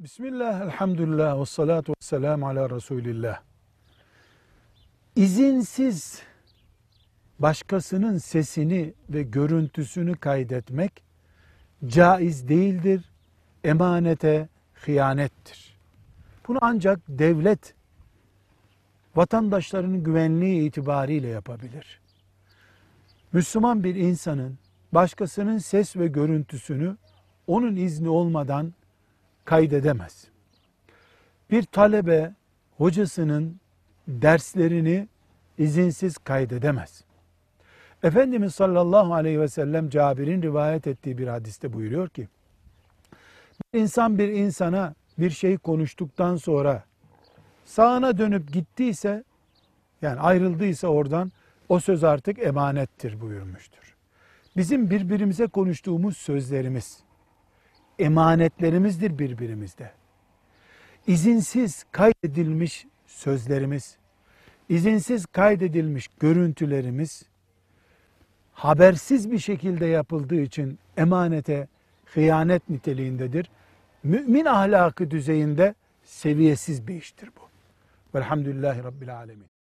Bismillah, elhamdülillah, ve salatu ve selamu ala Resulillah. İzinsiz başkasının sesini ve görüntüsünü kaydetmek caiz değildir, emanete hıyanettir. Bunu ancak devlet vatandaşlarının güvenliği itibariyle yapabilir. Müslüman bir insanın başkasının ses ve görüntüsünü onun izni olmadan kaydedemez. Bir talebe hocasının derslerini izinsiz kaydedemez. Efendimiz sallallahu aleyhi ve sellem Cabir'in rivayet ettiği bir hadiste buyuruyor ki, bir insan bir insana bir şey konuştuktan sonra sağına dönüp gittiyse, yani ayrıldıysa oradan o söz artık emanettir buyurmuştur. Bizim birbirimize konuştuğumuz sözlerimiz, emanetlerimizdir birbirimizde. İzinsiz kaydedilmiş sözlerimiz, izinsiz kaydedilmiş görüntülerimiz, habersiz bir şekilde yapıldığı için emanete hıyanet niteliğindedir. Mümin ahlakı düzeyinde seviyesiz bir iştir bu. Velhamdülillahi Rabbil Alemin.